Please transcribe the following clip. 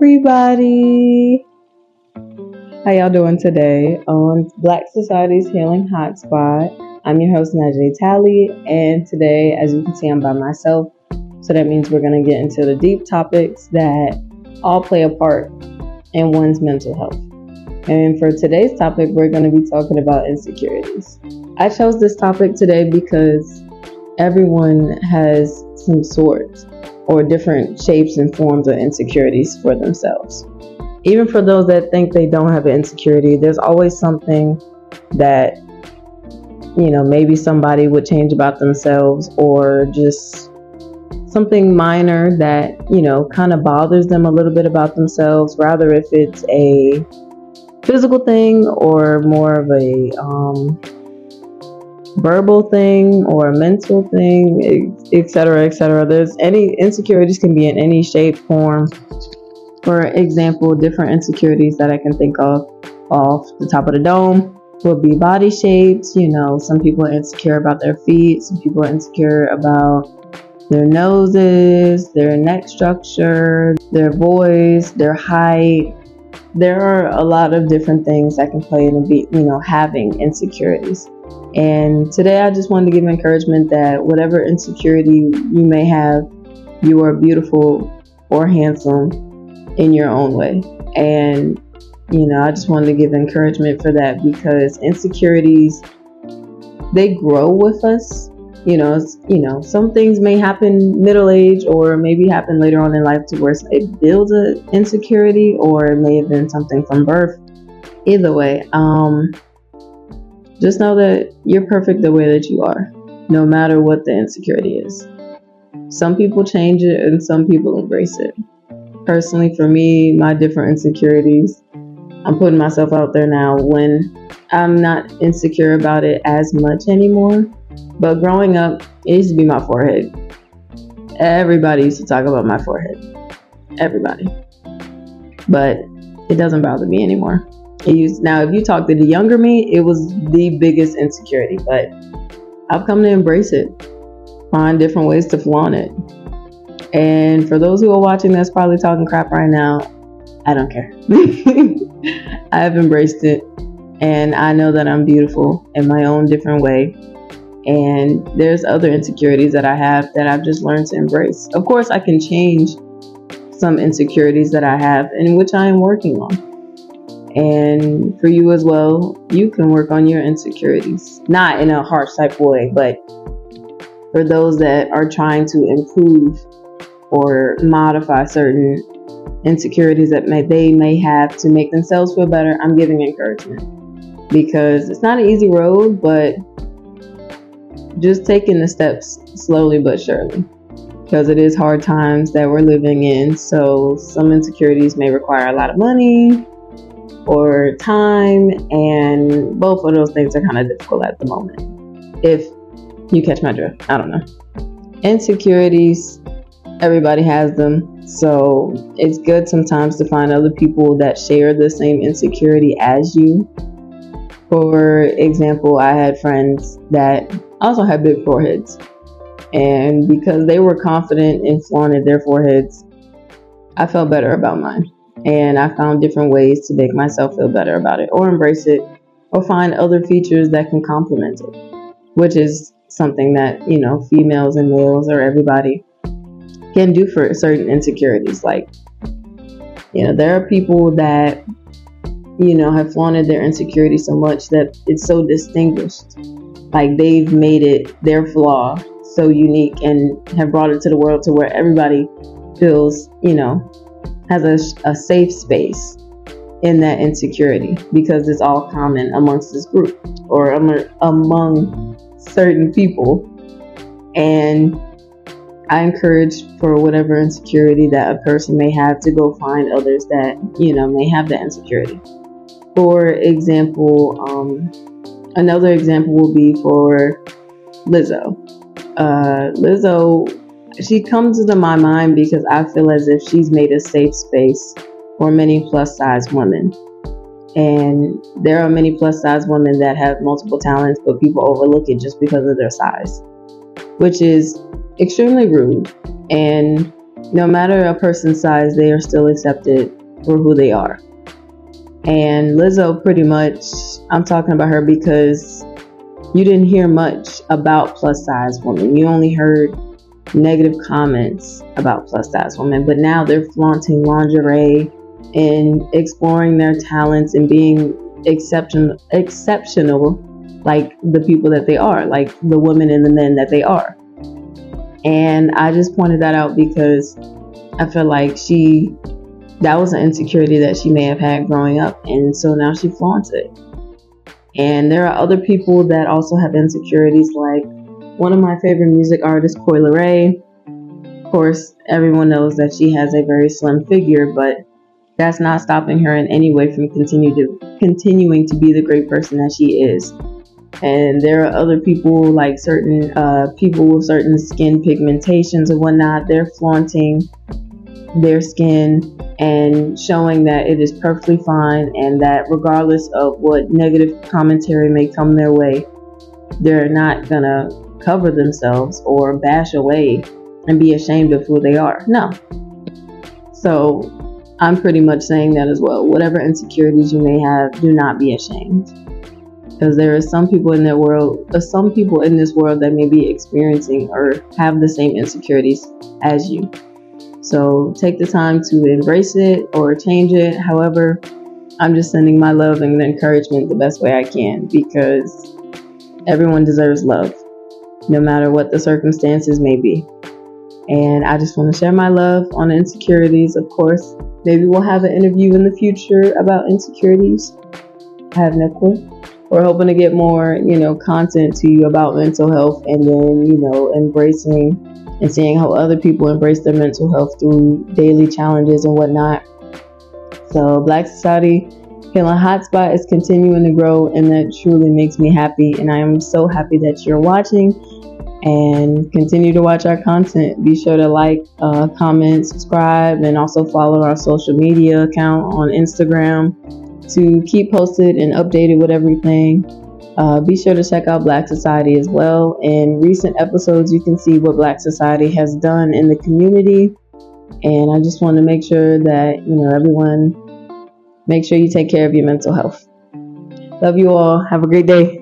everybody. How y'all doing today on Black Society's Healing Hotspot? I'm your host Najee Tally, and today, as you can see, I'm by myself. So that means we're to get into the deep topics that all play a part in one's mental health. And for today's topic, we're to be talking about insecurities. I chose this topic today because everyone has some sort or different shapes and forms of insecurities for themselves. Even for those that think they don't have an insecurity, there's always something that, you know, maybe somebody would change about themselves or just something minor that, you know, kind of bothers them a little bit about themselves, rather if it's a physical thing or more of a um, verbal thing or a mental thing, etc., etc. There's any insecurities can be in any shape, form. For example, different insecurities that I can think of off the top of the dome will be body shapes. You know, some people are insecure about their feet, some people are insecure about their noses, their neck structure, their voice, their height. There are a lot of different things that can play into be, you know, having insecurities. And today I just wanted to give encouragement that whatever insecurity you may have, you are beautiful or handsome in your own way. And, you know, I just wanted to give encouragement for that because insecurities, they grow with us. You know, you know, some things may happen middle age or maybe happen later on in life to where it builds an insecurity or it may have been something from birth. Either way, um, just know that you're perfect the way that you are, no matter what the insecurity is. Some people change it and some people embrace it. Personally, for me, my different insecurities, I'm putting myself out there now when I'm not insecure about it as much anymore. But growing up, it used to be my forehead. Everybody used to talk about my forehead. Everybody. But it doesn't bother me anymore. It used, now, if you talk to the younger me, it was the biggest insecurity, but I've come to embrace it, find different ways to flaunt it. And for those who are watching that's probably talking crap right now, I don't care. I have embraced it, and I know that I'm beautiful in my own different way. And there's other insecurities that I have that I've just learned to embrace. Of course, I can change some insecurities that I have, and which I am working on. And for you as well, you can work on your insecurities. Not in a harsh type way, but for those that are trying to improve or modify certain insecurities that may, they may have to make themselves feel better, I'm giving encouragement. Because it's not an easy road, but just taking the steps slowly but surely. Because it is hard times that we're living in. So some insecurities may require a lot of money, or time, and both of those things are kind of difficult at the moment. If you catch my drift, I don't know. Insecurities, everybody has them, so it's good sometimes to find other people that share the same insecurity as you. For example, I had friends that also had big foreheads, and because they were confident in flaunting their foreheads, I felt better about mine. And I found different ways to make myself feel better about it or embrace it or find other features that can complement it, which is something that, you know, females and males or everybody can do for certain insecurities. Like, you know, there are people that, you know, have flaunted their insecurity so much that it's so distinguished. Like they've made it their flaw so unique and have brought it to the world to where everybody feels, you know, has a, a safe space in that insecurity because it's all common amongst this group or among certain people. And I encourage for whatever insecurity that a person may have to go find others that, you know, may have that insecurity. For example, um, another example will be for Lizzo. Uh, Lizzo she comes to my mind because I feel as if she's made a safe space for many plus size women. And there are many plus size women that have multiple talents, but people overlook it just because of their size, which is extremely rude. And no matter a person's size, they are still accepted for who they are. And Lizzo, pretty much, I'm talking about her because you didn't hear much about plus size women. You only heard negative comments about plus size women, but now they're flaunting lingerie and exploring their talents and being exception exceptional like the people that they are, like the women and the men that they are. And I just pointed that out because I feel like she that was an insecurity that she may have had growing up and so now she flaunts it. And there are other people that also have insecurities like one of my favorite music artists, Coi Leray. Of course, everyone knows that she has a very slim figure, but that's not stopping her in any way from continue to continuing to be the great person that she is. And there are other people like certain uh, people with certain skin pigmentations and whatnot. They're flaunting their skin and showing that it is perfectly fine and that regardless of what negative commentary may come their way, they're not gonna cover themselves or bash away and be ashamed of who they are. No. So I'm pretty much saying that as well. Whatever insecurities you may have, do not be ashamed. Because there are some people in that world, some people in this world that may be experiencing or have the same insecurities as you. So take the time to embrace it or change it. However, I'm just sending my love and encouragement the best way I can because everyone deserves love, no matter what the circumstances may be. And I just want to share my love on insecurities, of course. Maybe we'll have an interview in the future about insecurities. I have no clue. We're hoping to get more, you know, content to you about mental health and then, you know, embracing and seeing how other people embrace their mental health through daily challenges and whatnot. So, Black Society Healing Hotspot is continuing to grow, and that truly makes me happy. And I am so happy that you're watching and continue to watch our content. Be sure to like, uh, comment, subscribe, and also follow our social media account on Instagram to keep posted and updated with everything. Uh, be sure to check out Black Society as well. In recent episodes, you can see what Black Society has done in the community. And I just want to make sure that, you know, everyone make sure you take care of your mental health. Love you all. Have a great day.